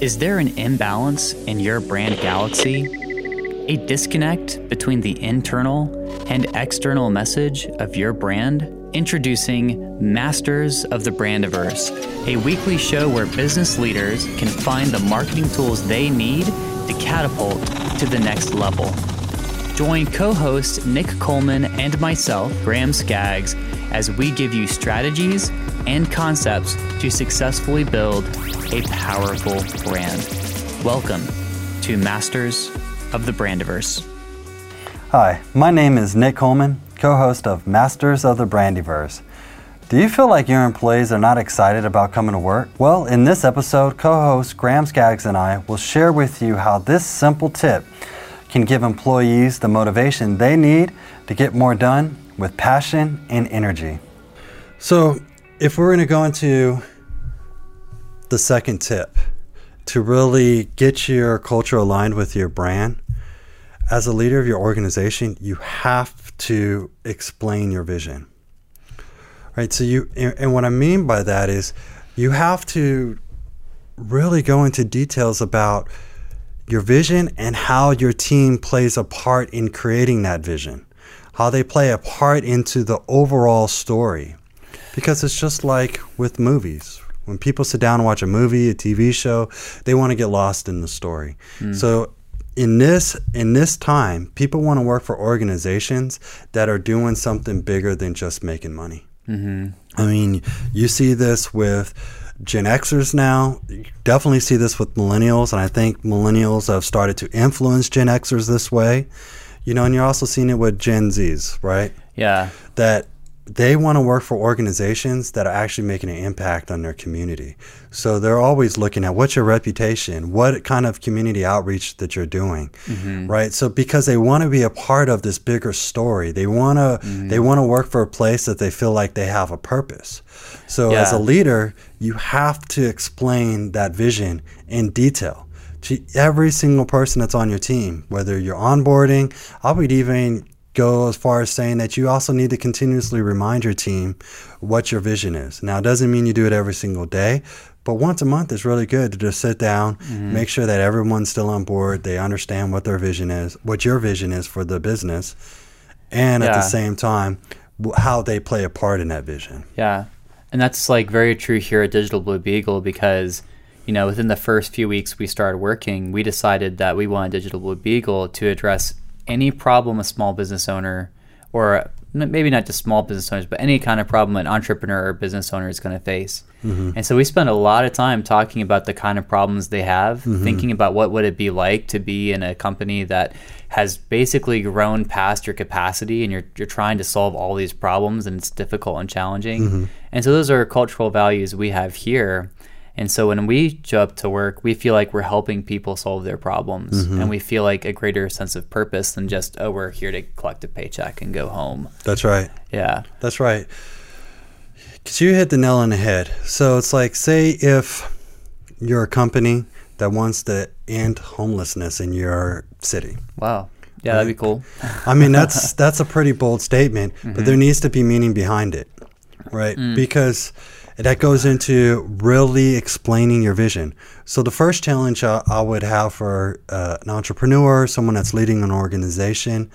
Is there an imbalance in your brand galaxy? A disconnect between the internal and external message of your brand? Introducing Masters of the Brandiverse, a weekly show where business leaders can find the marketing tools they need to catapult to the next level. Join co host Nick Coleman and myself, Graham Skaggs, as we give you strategies and concepts to successfully build a powerful brand. Welcome to Masters of the Brandiverse. Hi, my name is Nick Coleman, co host of Masters of the Brandiverse. Do you feel like your employees are not excited about coming to work? Well, in this episode, co host Graham Skaggs and I will share with you how this simple tip can give employees the motivation they need to get more done with passion and energy. So, if we're going to go into the second tip to really get your culture aligned with your brand, as a leader of your organization, you have to explain your vision. Right? So you and what I mean by that is you have to really go into details about your vision and how your team plays a part in creating that vision. How they play a part into the overall story. Because it's just like with movies. When people sit down and watch a movie, a TV show, they want to get lost in the story. Mm. So in this in this time, people want to work for organizations that are doing something bigger than just making money. Mm-hmm. I mean, you see this with Gen Xers now. You definitely see this with millennials, and I think millennials have started to influence Gen Xers this way. You know, and you're also seeing it with Gen Zs, right? Yeah. That they want to work for organizations that are actually making an impact on their community. So they're always looking at what's your reputation, what kind of community outreach that you're doing, mm-hmm. right? So because they want to be a part of this bigger story, they want to mm-hmm. they want to work for a place that they feel like they have a purpose. So yeah. as a leader, you have to explain that vision in detail to every single person that's on your team, whether you're onboarding, I would even go as far as saying that you also need to continuously remind your team what your vision is. Now, it doesn't mean you do it every single day, but once a month is really good to just sit down, mm-hmm. make sure that everyone's still on board, they understand what their vision is, what your vision is for the business, and yeah. at the same time, how they play a part in that vision. Yeah. And that's like very true here at Digital Blue Beagle because you know, within the first few weeks we started working, we decided that we wanted Digital Blue Beagle to address any problem a small business owner or maybe not just small business owners, but any kind of problem an entrepreneur or business owner is going to face. Mm-hmm. And so we spend a lot of time talking about the kind of problems they have, mm-hmm. thinking about what would it be like to be in a company that has basically grown past your capacity and you're you're trying to solve all these problems and it's difficult and challenging. Mm-hmm. And so those are cultural values we have here and so when we show up to work, we feel like we're helping people solve their problems mm-hmm. and we feel like a greater sense of purpose than just, oh, we're here to collect a paycheck and go home. That's right. Yeah. That's right. Because you hit the nail on the head. So it's like, say, if you're a company that wants to end homelessness in your city. Wow. Yeah, right? that'd be cool. I mean, that's that's a pretty bold statement, mm-hmm. but there needs to be meaning behind it, right? Mm. Because that goes into really explaining your vision. So the first challenge I, I would have for uh, an entrepreneur, someone that's leading an organization,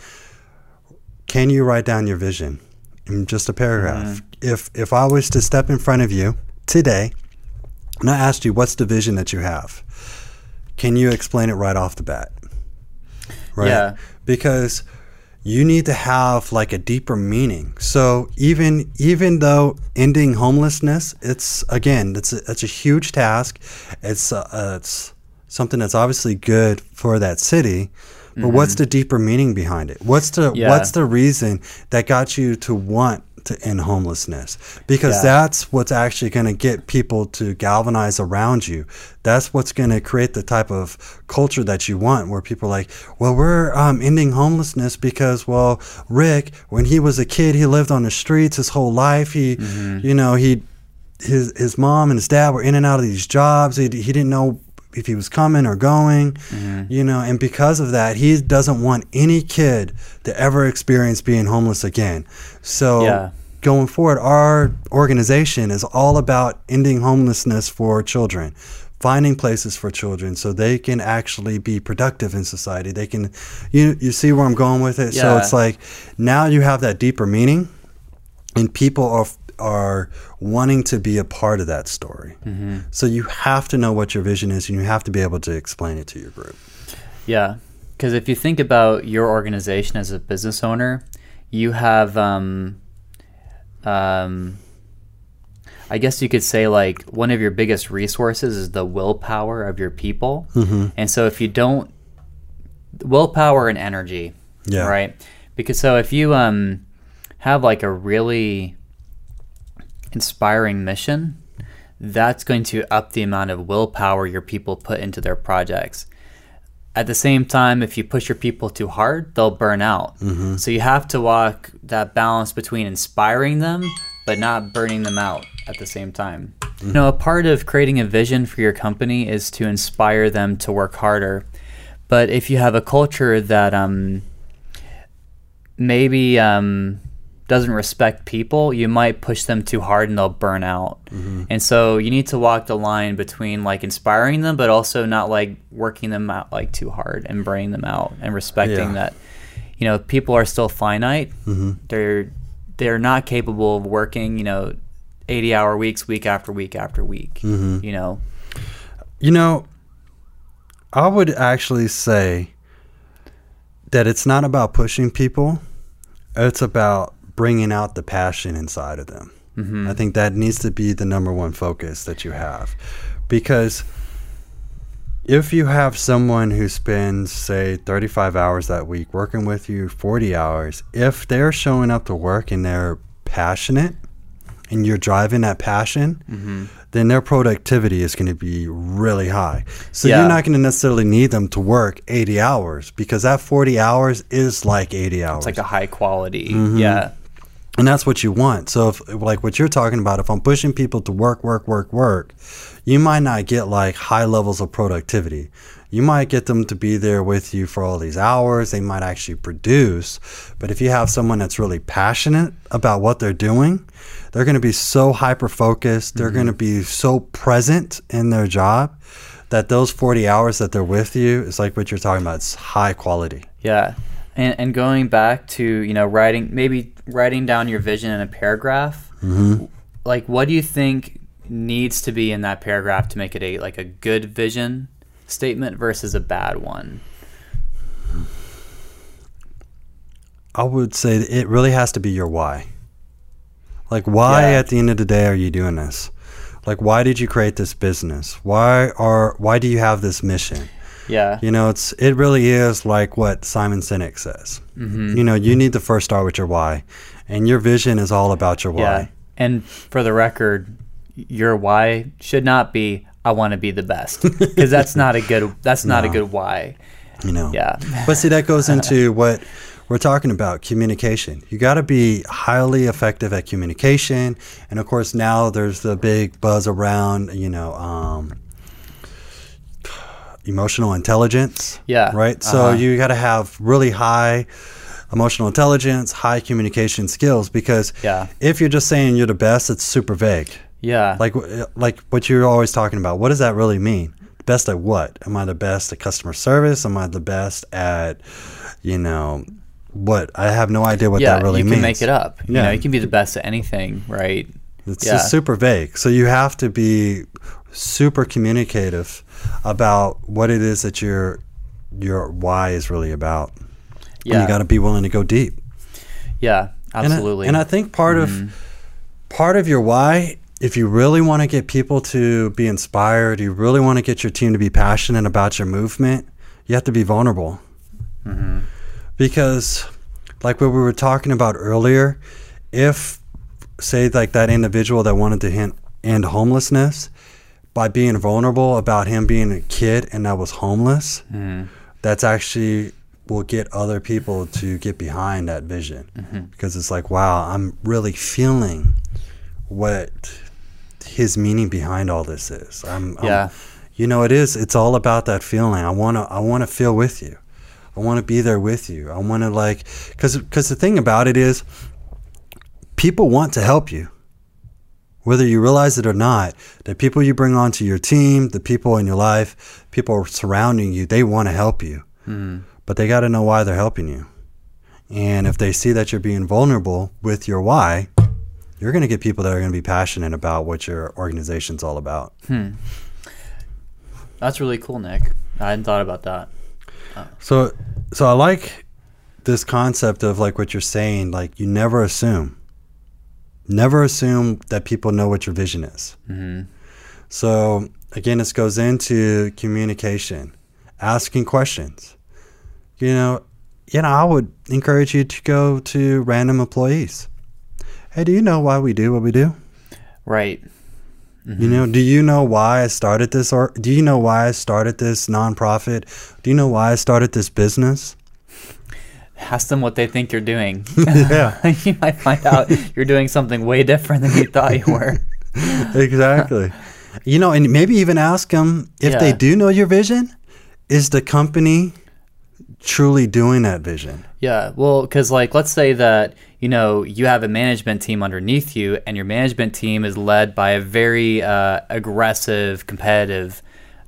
can you write down your vision in just a paragraph? Mm-hmm. If if I was to step in front of you today and I asked you what's the vision that you have, can you explain it right off the bat? Right? Yeah. Because you need to have like a deeper meaning. So even even though ending homelessness, it's again, it's a, it's a huge task. It's uh, it's something that's obviously good for that city. But mm-hmm. what's the deeper meaning behind it? What's the yeah. what's the reason that got you to want to end homelessness because yeah. that's what's actually going to get people to galvanize around you. That's what's going to create the type of culture that you want, where people are like, well, we're um, ending homelessness because, well, Rick, when he was a kid, he lived on the streets his whole life. He, mm-hmm. you know, he, his his mom and his dad were in and out of these jobs. He, he didn't know if he was coming or going, mm-hmm. you know, and because of that, he doesn't want any kid to ever experience being homeless again. So yeah. going forward, our organization is all about ending homelessness for children finding places for children so they can actually be productive in society. They can, you you see where I'm going with it. So it's like now you have that deeper meaning, and people are are wanting to be a part of that story. Mm-hmm. So you have to know what your vision is, and you have to be able to explain it to your group. Yeah, because if you think about your organization as a business owner, you have, um, um, I guess you could say like one of your biggest resources is the willpower of your people, and so if you don't, willpower and energy, Yeah. right? Because so if you um have like a really inspiring mission, that's going to up the amount of willpower your people put into their projects. At the same time, if you push your people too hard, they'll burn out. So you have to walk that balance between inspiring them but not burning them out at the same time. You know, a part of creating a vision for your company is to inspire them to work harder. But if you have a culture that um, maybe um, doesn't respect people, you might push them too hard and they'll burn out. Mm-hmm. And so you need to walk the line between like inspiring them, but also not like working them out like too hard and burning them out and respecting Yeah. that, you know, people are still finite. Mm-hmm. They're they're not capable of working, you know, eighty hour weeks, week after week after week. Mm-hmm. You know, You know, I would actually say that it's not about pushing people, it's about bringing out the passion inside of them. I think that needs to be the number one focus that you have. Because if you have someone who spends, say, 35 hours that week working with you, 40 hours, if they're showing up to work and they're passionate and you're driving that passion, then their productivity is going to be really high. So Yeah. you're not going to necessarily need them to work 80 hours because that 40 hours is like 80 hours. it's like a high quality. Mm-hmm. Yeah. And that's what you want. So if like what you're talking about, if I'm pushing people to work, work, work, work, you might not get like high levels of productivity. You might get them to be there with you for all these hours. They might actually produce. But if you have someone that's really passionate about what they're doing, they're going to be so hyper focused. They're mm-hmm. going to be so present in their job that those 40 hours that they're with you is like what you're talking about. It's high quality. Yeah. And, and going back to, you know, writing, maybe writing down your vision in a paragraph, mm-hmm. like what do you think needs to be in that paragraph to make it a, like a good vision statement versus a bad one? I would say that it really has to be your why. Like, why Yeah. at the end of the day are you doing this? Like, why did you create this business? Why are why do you have this mission? Yeah. You know, it's it really is like what Simon Sinek says. Mm-hmm. You know, you need to first start with your why, and your vision is all about your why. Yeah. And for the record, your why should not be I want to be the best because that's not a good that's not a good why. You know. Yeah. But see, that goes into what we're talking about communication. You got to be highly effective at communication. And of course, now there's the big buzz around, you know, um, emotional intelligence. Yeah. Right. So Uh-huh. you got to have really high emotional intelligence, high communication skills because Yeah. if you're just saying you're the best, it's super vague. Yeah. Like, like what you're always talking about. What does that really mean? Best at what? Am I the best at customer service? Am I the best at, you know, what? I have no idea what yeah, that really means. you means. can make it up. You Yeah. know, you can be the best at anything, right? It's Yeah. just super vague. So you have to be super communicative about what it is that your your why is really about. And you got to be willing to go deep. yeah, And I- absolutely. And I, think part of mm-hmm. part of your why, if you really want to get people to be inspired, you really want to get your team to be passionate about your movement, you have to be vulnerable. Mm-hmm. Because, like what we were talking about earlier, if say like that individual that wanted to end homelessness by being vulnerable about him being a kid and that was homeless, mm-hmm. that's actually will get other people to get behind that vision. Mm-hmm. Because it's like wow i'm really feeling what his meaning behind all this is. I'm, I'm- Yeah. you know it is it's all about that feeling. I want to i want to feel with you. I want to be there with you. I want to like because because the thing about it is people want to help you whether you realize it or not, the people you bring onto your team, the people in your life, people surrounding you, they want to help you. Hmm. But they got to know why they're helping you. And if they see that you're being vulnerable with your why, you're going to get people that are going to be passionate about what your organization's all about. Hmm. That's really cool, Nick. I hadn't thought about that. Uh. So, so I like this concept of like what you're saying. Like you never assume, never assume that people know what your vision is. Mm-hmm. So again, this goes into communication, asking questions. You know, you know, I would encourage you to go to random employees. Hey, do you know why we do what we do? Right. You mm-hmm. know, do you know why I started this or do you know why I started this nonprofit? Do you know why I started this business? Ask them what they think you're doing. Yeah. you might find out you're doing something way different than you thought you were. exactly. You know, and maybe even ask them if they do know your vision, is the company truly doing that vision? Yeah, well, because like let's say that you know you have a management team underneath you, and your management team is led by a very uh, aggressive, competitive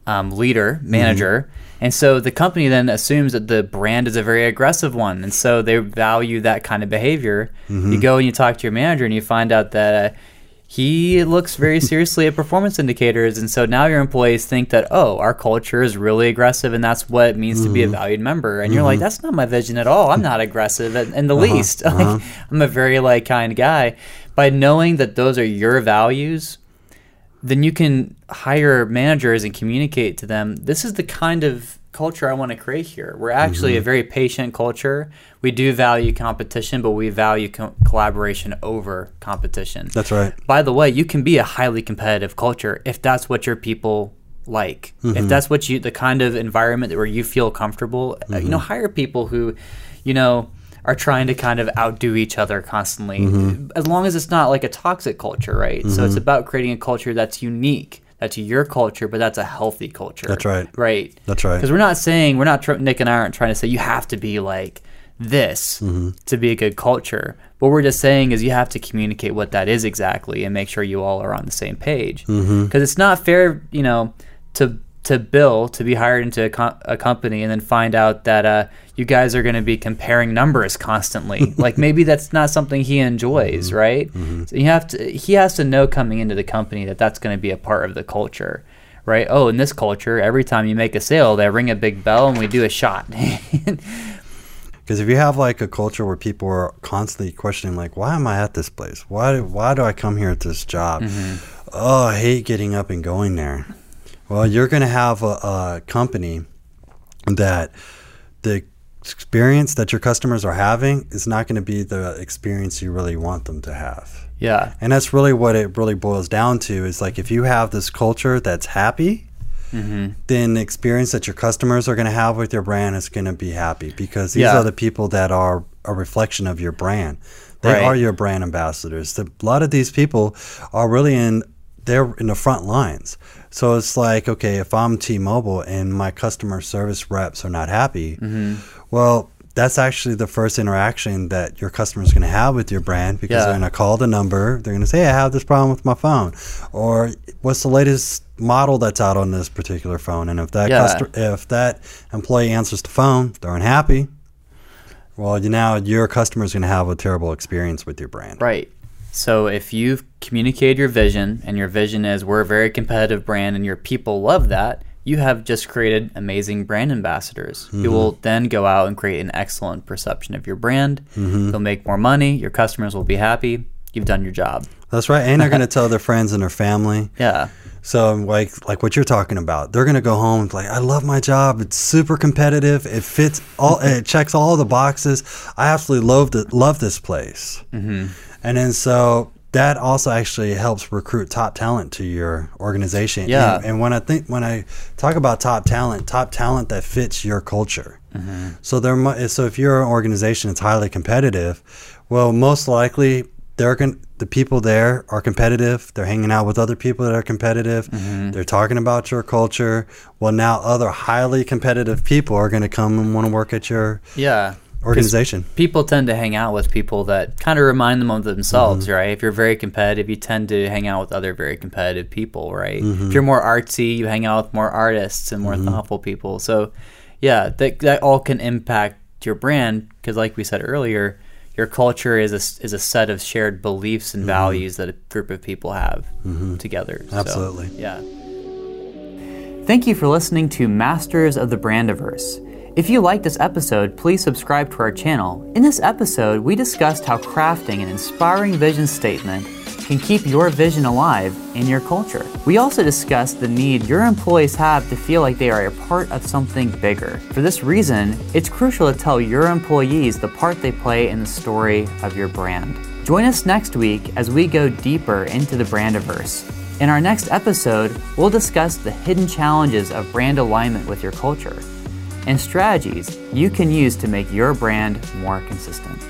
um, leader, manager, and so the company then assumes that the brand is a very aggressive one, and so they value that kind of behavior. Mm-hmm. You go and you talk to your manager, and you find out that. Uh, he looks very seriously at performance indicators, and so now your employees think that oh, our culture is really aggressive, and that's what it means to be a mm-hmm. valued member. And you're like, mm-hmm. that's not my vision at all. I'm not aggressive in, in the uh-huh. least. Like, uh-huh. I'm a very like kind guy. By knowing that those are your values, then you can hire managers and communicate to them. This is the kind of culture I want to create here. We're actually a mm-hmm. very patient culture. We do value competition, but we value co- collaboration over competition. That's right. By the way, you can be a highly competitive culture if that's what your people like. If mm-hmm. that's what you the kind of environment where you feel comfortable, uh, you know, mm-hmm. hire people who, you know, are trying to kind of outdo each other constantly. As long as it's not like a toxic culture, right? So it's about creating a culture that's unique. That's your culture, but that's a healthy culture. That's right. Right. That's right. Because we're not saying we're not tr- Nick and I aren't trying to say you have to be like this Mm-hmm. to be a good culture. What we're just saying is you have to communicate what that is exactly and make sure you all are on the same page. Because Mm-hmm. it's not fair, you know, to to Bill to be hired into a, co- a company and then find out that uh, you guys are going to be comparing numbers constantly. like maybe that's not something he enjoys, Mm-hmm. right? So you have to. He has to know coming into the company that that's going to be a part of the culture. Right? Oh, in this culture, every time you make a sale, they ring a big bell and we do a shot. Because if you have like a culture where people are constantly questioning, like, why am I at this place? Why why do I come here at this job? Oh, I hate getting up and going there. Well, you're going to have a, a company that the experience that your customers are having is not going to be the experience you really want them to have. yeah. And that's really what it really boils down to is like if you have this culture that's happy, Mm-hmm. then the experience that your customers are going to have with your brand is going to be happy because these Yeah. are the people that are a reflection of your brand. They Right. are your brand ambassadors. The, a lot of these people are really in they're in the front lines. So it's like, okay, if I'm T-Mobile and my customer service reps are not happy, Mm-hmm. well, that's actually the first interaction that your customer is going to have with your brand because Yeah. they're going to call the number. They're going to say, hey, I have this problem with my phone. Or what's the latest model that's out on this particular phone? And if that, Yeah. customer, if that employee answers the phone, they're unhappy. Well, you now your customer is going to have a terrible experience with your brand. Right. So if you've communicated your vision and your vision is we're a very competitive brand and your people love that, you have just created amazing brand ambassadors who will then go out and create an excellent perception of your brand. They'll make more money, your customers will be happy, you've done your job. That's right. And they're going to tell their friends and their family. Yeah. So like like what you're talking about, they're gonna go home and be like I love my job. It's super competitive. It fits all. it checks all the boxes. I absolutely love it. Love this place. Mm-hmm. And then so that also actually helps recruit top talent to your organization. Yeah. And, and when I think when I talk about top talent, top talent that fits your culture. Mm-hmm. So there. So if you're an organization that's highly competitive, well, most likely they're going the people there are competitive. They're hanging out with other people that are competitive. Mm-hmm. They're talking about your culture. Well, now other highly competitive people are going to come and want to work at your Yeah. Organization. People tend to hang out with people that kind of remind them of themselves, Mm-hmm. right? If you're very competitive, you tend to hang out with other very competitive people, right? Mm-hmm. If you're more artsy, you hang out with more artists and more thoughtful people. So, yeah, that that all can impact your brand because, like we said earlier, your culture is a is a set of shared beliefs Mm-hmm. and values that a group of people have together. So, Absolutely. yeah. Thank you for listening to Masters of the Brandiverse. If you like this episode, please subscribe to our channel. In this episode, we discussed how crafting an inspiring vision statement can keep your vision alive in your culture. We also discussed the need your employees have to feel like they are a part of something bigger. For this reason, it's crucial to tell your employees the part they play in the story of your brand. Join us next week as we go deeper into the Brandiverse. In our next episode, we'll discuss the hidden challenges of brand alignment with your culture and strategies you can use to make your brand more consistent.